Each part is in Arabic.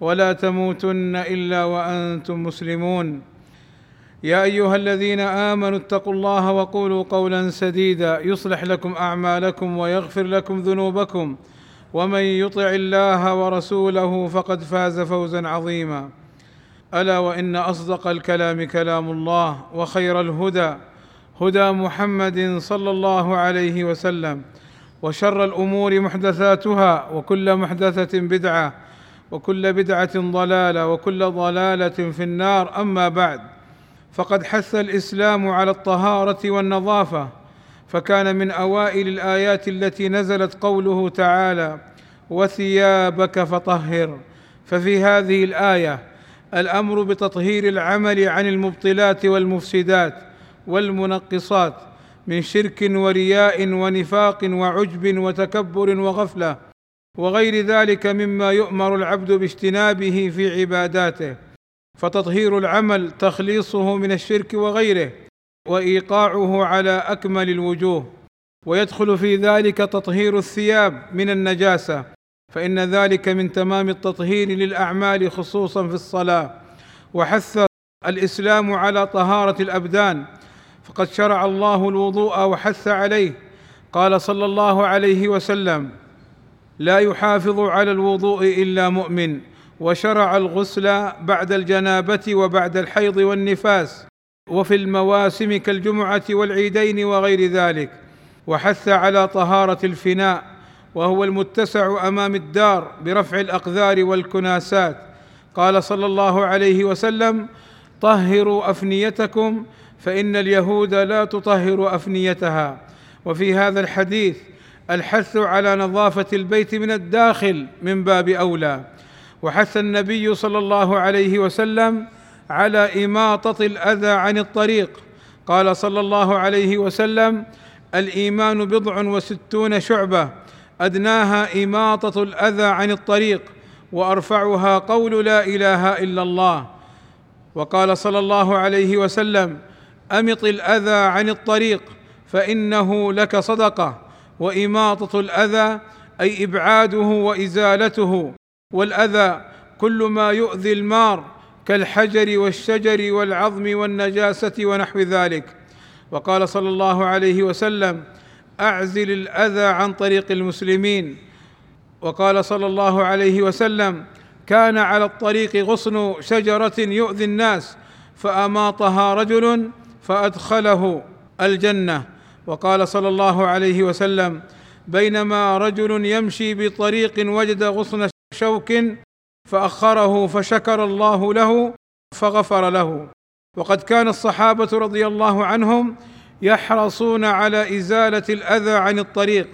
ولا تموتن إلا وأنتم مسلمون. يا أيها الذين آمنوا اتقوا الله وقولوا قولا سديدا. يصلح لكم أعمالكم ويغفر لكم ذنوبكم. ومن يطع الله ورسوله فقد فاز فوزا عظيما. ألا وإن أصدق الكلام كلام الله وخير الهدى هدى محمد صلى الله عليه وسلم. وشر الأمور محدثاتها وكل محدثة بدعة وكل بدعة ضلالة وكل ضلالة في النار. أما بعد فقد حث الإسلام على الطهارة والنظافة فكان من أوائل الآيات التي نزلت قوله تعالى وثيابك فطهر ففي هذه الآية الأمر بتطهير العمل عن المبطلات والمفسدات والمنقصات من شرك ورياء ونفاق وعجب وتكبر وغفلة. وغير ذلك مما يؤمر العبد باجتنابه في عباداته فتطهير العمل تخليصه من الشرك وغيره وإيقاعه على أكمل الوجوه ويدخل في ذلك تطهير الثياب من النجاسة فإن ذلك من تمام التطهير للأعمال خصوصا في الصلاة وحث الإسلام على طهارة الأبدان فقد شرع الله الوضوء وحث عليه قال صلى الله عليه وسلم لا يحافظ على الوضوء إلا مؤمن وشرع الغسل بعد الجنابة وبعد الحيض والنفاس وفي المواسم كالجمعة والعيدين وغير ذلك وحث على طهارة الفناء وهو المتسع أمام الدار برفع الأقذار والكناسات. قال صلى الله عليه وسلم طهروا أفنيتكم فإن اليهود لا تطهر أفنيتها. وفي هذا الحديث الحث على نظافة البيت من الداخل من باب أولى. وحث النبي صلى الله عليه وسلم على إماطة الأذى عن الطريق. قال صلى الله عليه وسلم الإيمان بضع وستون شعبة أدناها إماطة الأذى عن الطريق وأرفعها قول لا إله إلا الله. وقال صلى الله عليه وسلم أمط الأذى عن الطريق فإنه لك صدقة. وإماطة الأذى أي إبعاده وإزالته. والأذى كل ما يؤذي المار كالحجر والشجر والعظم والنجاسة ونحو ذلك. وقال صلى الله عليه وسلم أعزل الأذى عن طريق المسلمين. وقال صلى الله عليه وسلم كان على الطريق غصن شجرة يؤذي الناس فأماطها رجل فأدخله الجنة. وقال صلى الله عليه وسلم بينما رجل يمشي بطريق وجد غصن شوك فأخره فشكر الله له فغفر له. وقد كان الصحابة رضي الله عنهم يحرصون على إزالة الأذى عن الطريق.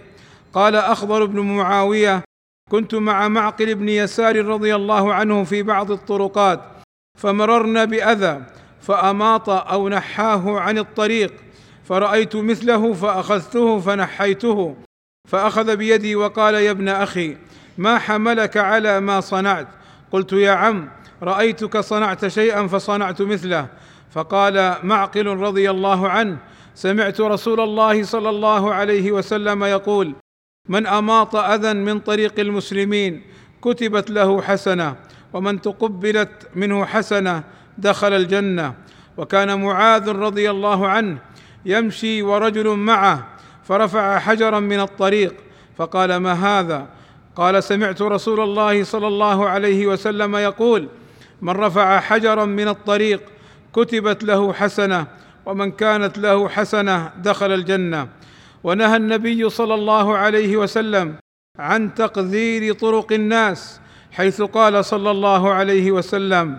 قال أخضر بن معاوية كنت مع معقل بن يسار رضي الله عنه في بعض الطرقات فمررنا بأذى فأماط أو نحاه عن الطريق فرأيت مثله فأخذته فنحيته فأخذ بيدي وقال يا ابن أخي ما حملك على ما صنعت؟ قلت يا عم رأيتك صنعت شيئا فصنعت مثله. فقال معقل رضي الله عنه سمعت رسول الله صلى الله عليه وسلم يقول من أماط أذى من طريق المسلمين كتبت له حسنة ومن تقبلت منه حسنة دخل الجنة. وكان معاذ رضي الله عنه يمشي ورجل معه فرفع حجرا من الطريق فقال ما هذا؟ قال سمعت رسول الله صلى الله عليه وسلم يقول من رفع حجرا من الطريق كتبت له حسنة ومن كانت له حسنة دخل الجنة. ونهى النبي صلى الله عليه وسلم عن تقذير طرق الناس حيث قال صلى الله عليه وسلم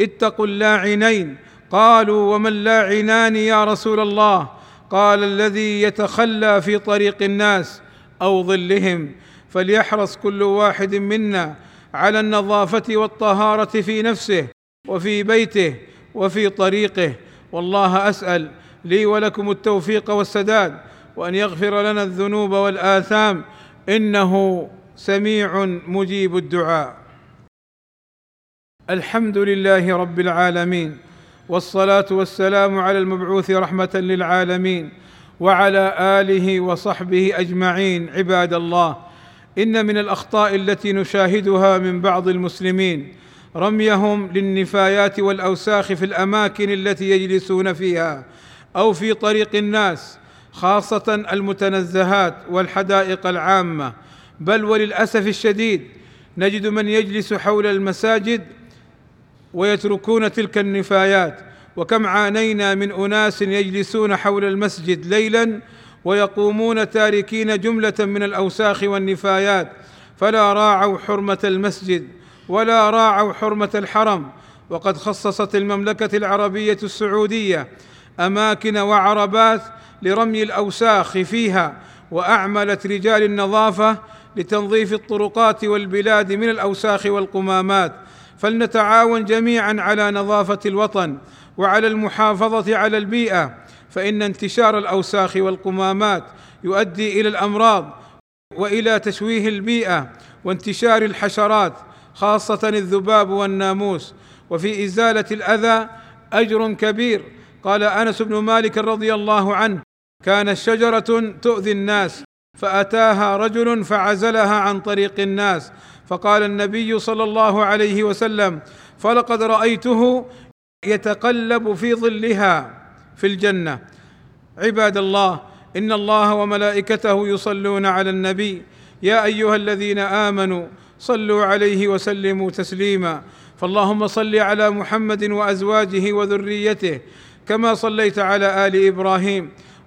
اتقوا اللاعنين قالوا وما اللاعنان يا رسول الله؟ قال الذي يتخلى في طريق الناس أو ظلهم فليحرص كل واحد منا على النظافة والطهارة في نفسه وفي بيته وفي طريقه. والله أسأل لي ولكم التوفيق والسداد وأن يغفر لنا الذنوب والآثام إنه سميع مجيب الدعاء. الحمد لله رب العالمين. والصلاة والسلام على المبعوث رحمة للعالمين وعلى آله وصحبه أجمعين عباد الله. إن من الأخطاء التي نشاهدها من بعض المسلمين رميهم للنفايات والأوساخ في الأماكن التي يجلسون فيها أو في طريق الناس خاصة المتنزهات والحدائق العامة. بل وللأسف الشديد نجد من يجلس حول المساجد ويتركون تلك النفايات. وكم عانينا من أناس يجلسون حول المسجد ليلا ويقومون تاركين جملة من الأوساخ والنفايات. فلا راعوا حرمة المسجد ولا راعوا حرمة الحرم. وقد خصصت المملكة العربية السعودية أماكن وعربات لرمي الأوساخ فيها وأعملت رجال النظافة لتنظيف الطرقات والبلاد من الأوساخ والقمامات. فلنتعاون جميعا على نظافة الوطن وعلى المحافظة على البيئة فإن انتشار الأوساخ والقمامات يؤدي إلى الأمراض وإلى تشويه البيئة وانتشار الحشرات خاصة الذباب والناموس. وفي إزالة الأذى أجر كبير. قال أنس بن مالك رضي الله عنه كانت شجرة تؤذي الناس. فأتاها رجل فعزلها عن طريق الناس فقال النبي صلى الله عليه وسلم فلقد رأيته يتقلب في ظلها في الجنة. عباد الله إن الله وملائكته يصلون على النبي يا أيها الذين آمنوا صلوا عليه وسلموا تسليما. فاللهم صل على محمد وأزواجه وذريته كما صليت على آل إبراهيم.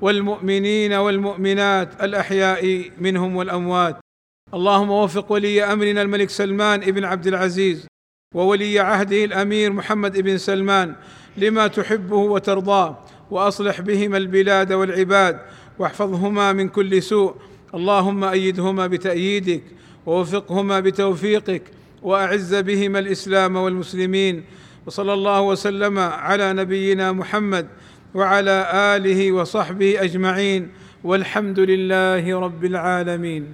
والمؤمنين والمؤمنات الأحياء منهم والأموات. اللهم وفق ولي أمرنا الملك سلمان بن عبد العزيز وولي عهده الأمير محمد بن سلمان لما تحبه وترضاه وأصلح بهما البلاد والعباد واحفظهما من كل سوء. اللهم أيدهما بتأييدك ووفقهما بتوفيقك وأعز بهما الإسلام والمسلمين. وصلى الله وسلم على نبينا محمد وعلى آله وصحبه أجمعين والحمد لله رب العالمين